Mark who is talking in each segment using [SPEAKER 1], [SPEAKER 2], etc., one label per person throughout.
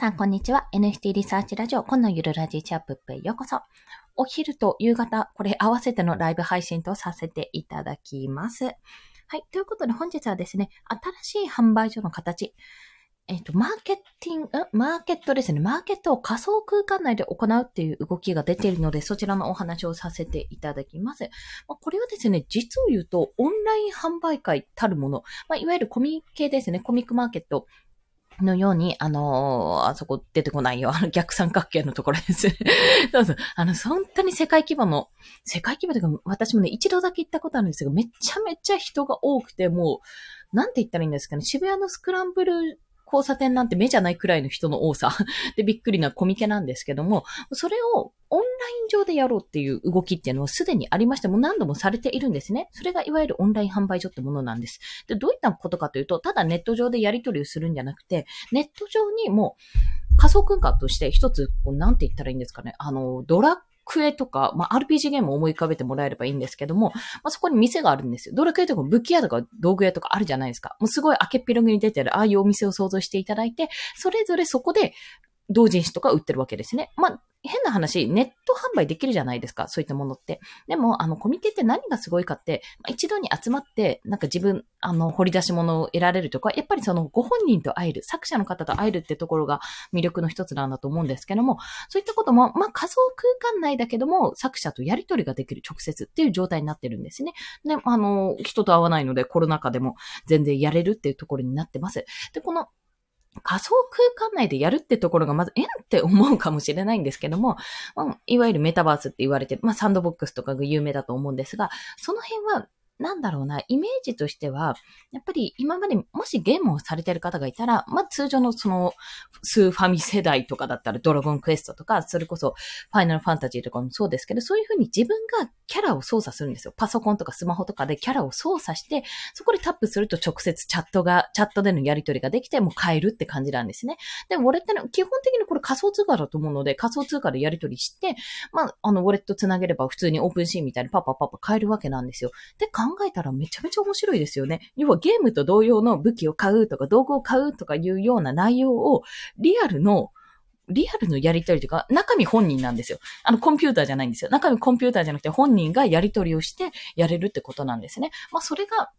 [SPEAKER 1] さん、こんにちは。NFT リサーチラジオ、このゆるラジチャップへようこそ。お昼と夕方、これ合わせてのライブ配信とさせていただきます。はい。ということで、本日はですね、新しい販売所の形、えっ、と、マーケティング、マーケットですね。マーケットを仮想空間内で行うっていう動きが出ているので、そちらのお話をさせていただきます。まあ、これはですね、実を言うと、オンライン販売会たるもの、まあ、いわゆるコミ系ですね、コミックマーケットのように、あのー、あそこ出てこないよ。あの逆三角形のところです。そうそう。あの、本当に世界規模の、世界規模というか、私もね、一度だけ行ったことあるんですけど、めちゃめちゃ人が多くて、もう、なんて言ったらいいんですかね。渋谷のスクランブル交差点なんて目じゃないくらいの人の多さ でびっくりなコミケなんですけども、それをオンライン上でやろうっていう動きっていうのはすでにありまして、も何度もされているんですね。それがいわゆるオンライン販売所ってものなんです。で、どういったことかというと、ただネット上でやり取りをするんじゃなくて、ネット上にもう仮想空間として一つ、こうなんて言ったらいいんですかね。あの、ドラックエとか、まあ、RPG ゲームを思い浮かべてもらえればいいんですけども、まあ、そこに店があるんですよ。ドラクエとか武器屋とか道具屋とかあるじゃないですか。もうすごい明けっぴろげに出てる、ああいうお店を想像していただいて、それぞれそこで同人誌とか売ってるわけですね。まあ、変な話、ネット販売できるじゃないですか、そういったものって。でも、あの、コミケって何がすごいかって、一度に集まって、なんか自分、あの、掘り出し物を得られるとか、やっぱりその、ご本人と会える、作者の方と会えるってところが魅力の一つなんだと思うんですけども、そういったことも、まあ、仮想空間内だけども、作者とやり取りができる直接っていう状態になってるんですね。で、あの、人と会わないので、コロナ禍でも全然やれるっていうところになってます。で、この、仮想空間内でやるってところがまず、えんって思うかもしれないんですけども、まあ、いわゆるメタバースって言われて、まあ、サンドボックスとかが有名だと思うんですが、その辺はなんだろうな、イメージとしては、やっぱり今までもしゲームをされてる方がいたら、まあ通常のその、スーファミ世代とかだったらドラゴンクエストとか、それこそファイナルファンタジーとかもそうですけど、そういうふうに自分がキャラを操作するんですよ。パソコンとかスマホとかでキャラを操作して、そこでタップすると直接チャットが、チャットでのやり取りができて、もう変えるって感じなんですね。で、ウォレットの、基本的にこれ仮想通貨だと思うので、仮想通貨でやり取りして、まあ、あの、ウォレットつなげれば普通にオープンシーンみたいにパッパパパ変えるわけなんですよ。で、考考えたらめちゃめちゃ面白いですよね。要はゲームと同様の武器を買うとか道具を買うとかいうような内容をリアルのリアルのやりとりというか、中身本人なんですよ。あの、コンピューターじゃないんですよ。中身コンピューターじゃなくて本人がやりとりをしてやれるってことなんですね。まあ、それが、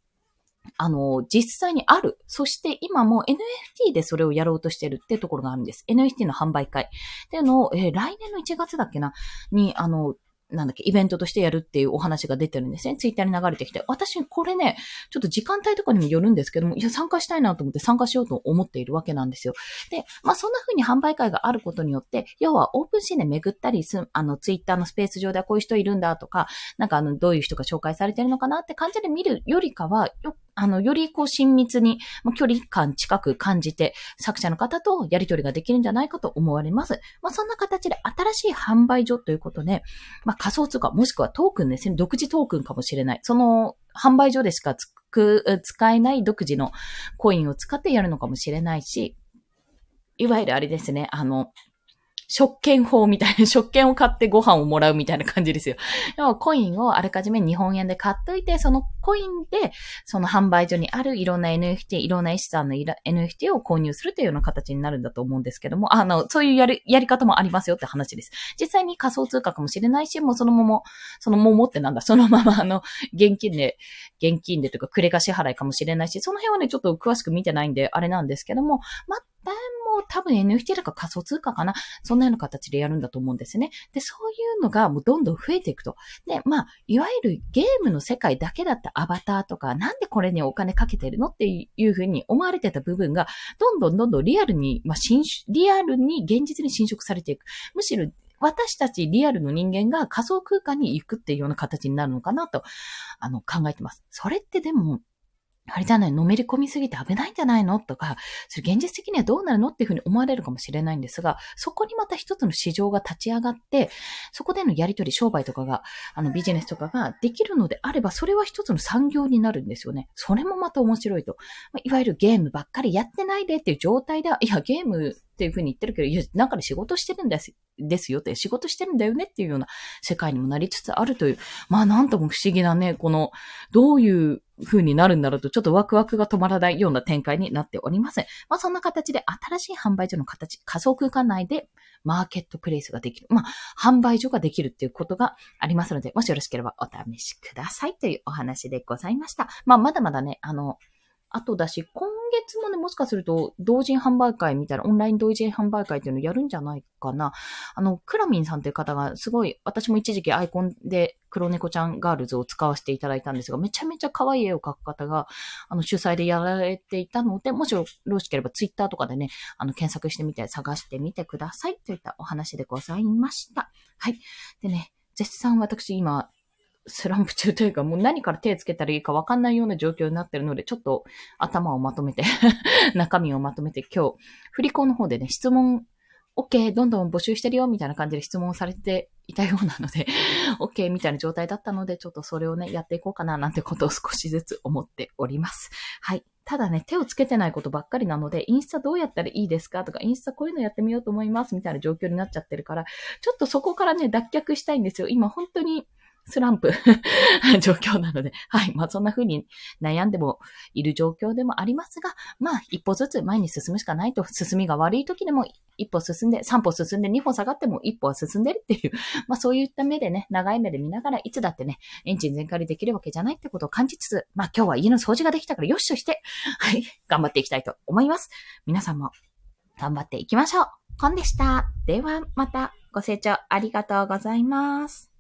[SPEAKER 1] あの、実際にある。そして今も NFT でそれをやろうとしてるってところがあるんです。NFT の販売会。っていうのを、えー、来年の1月だっけな、に、あの、なんだっけ、イベントとしてやるっていうお話が出てるんですね。ツイッターに流れてきて。私、これね、ちょっと時間帯とかにもよるんですけども、いや、参加したいなと思って参加しようと思っているわけなんですよ。で、まあ、そんな風に販売会があることによって、要はオープンシーンで巡ったりす、あの、ツイッターのスペース上ではこういう人いるんだとか、なんかあの、どういう人が紹介されてるのかなって感じで見るよりかは、よあの、よりこう親密に、距離感近く感じて、作者の方とやり取りができるんじゃないかと思われます。まあ、そんな形で新しい販売所ということで、まあ、仮想通貨、もしくはトークンですね、独自トークンかもしれない。その、販売所でしかつく、使えない独自のコインを使ってやるのかもしれないし、いわゆるあれですね、あの、食券法みたいな、食券を買ってご飯をもらうみたいな感じですよ。でもコインをあらかじめ日本円で買っといて、そのコインで、その販売所にあるいろんな NFT、いろんな資産の NFT を購入するというような形になるんだと思うんですけども、あの、そういうやり、やり方もありますよって話です。実際に仮想通貨かもしれないし、もうそのまま、その桃ってなんだ、そのままあの、現金で、現金でというか、クレカ支払いかもしれないし、その辺はね、ちょっと詳しく見てないんで、あれなんですけども、まもも多分 NFT だか仮想通貨かなそんなような形でやるんだと思うんですね。で、そういうのがもうどんどん増えていくと。で、まあ、いわゆるゲームの世界だけだったアバターとか、なんでこれにお金かけてるのっていうふうに思われてた部分が、どんどんどんどんリアルに、まあ、新、リアルに現実に侵食されていく。むしろ私たちリアルの人間が仮想空間に行くっていうような形になるのかなと、あの、考えてます。それってでも、あれじゃない、のめり込みすぎて危ないんじゃないの？とか、それ現実的にはどうなるの？っていうふうに思われるかもしれないんですが、そこにまた一つの市場が立ち上がって、そこでのやりとり、商売とかが、あのビジネスとかができるのであれば、それは一つの産業になるんですよね。それもまた面白いと。いわゆるゲームばっかりやってないでっていう状態では、いや、ゲームっていうふうに言ってるけど、いや、中で仕事してるんですですよって、仕事してるんだよねっていうような世界にもなりつつあるという、まあなんとも不思議なね、この、どういう風になるんだろうと、ちょっとワクワクが止まらないような展開になっております。まあそんな形で新しい販売所の形、仮想空間内でマーケットプレイスができる。まあ、販売所ができるっていうことがありますので、もしよろしければお試しくださいというお話でございました。まあまだまだね、あの、あとだし、今月もね、もしかすると、同人販売会みたいな、オンライン同人販売会っていうのをやるんじゃないかな。あの、クラミンさんという方が、すごい、私も一時期アイコンで黒猫ちゃんガールズを使わせていただいたんですが、めちゃめちゃ可愛い絵を描く方が、あの、主催でやられていたので、もしよろしければツイッターとかでね、あの、検索してみて探してみてくださいといったお話でございました。はい。でね、絶賛私今、スランプ中というか、もう何から手つけたらいいかわかんないような状況になってるので、ちょっと頭をまとめて 中身をまとめて今日、振り子の方でね、質問、OK、どんどん募集してるよ、みたいな感じで質問されていたようなので OK みたいな状態だったので、ちょっとそれをね、やっていこうかな、なんてことを少しずつ思っております。はい。ただね、手をつけてないことばっかりなので、インスタどうやったらいいですかとか、インスタこういうのやってみようと思います、みたいな状況になっちゃってるから、ちょっとそこからね、脱却したいんですよ。今本当に、スランプ 状況なので、はい。まあそんな風に悩んでもいる状況でもありますが、まあ一歩ずつ前に進むしかないと、進みが悪い時でも一歩進んで、三歩進んで二歩下がっても一歩は進んでるっていう、まあそういった目でね、長い目で見ながらいつだってね、エンジン全開でできるわけじゃないってことを感じつつ、まあ今日は家の掃除ができたからよしとして、はい、頑張っていきたいと思います。皆さんも頑張っていきましょう。コンでした。ではまたご清聴ありがとうございます。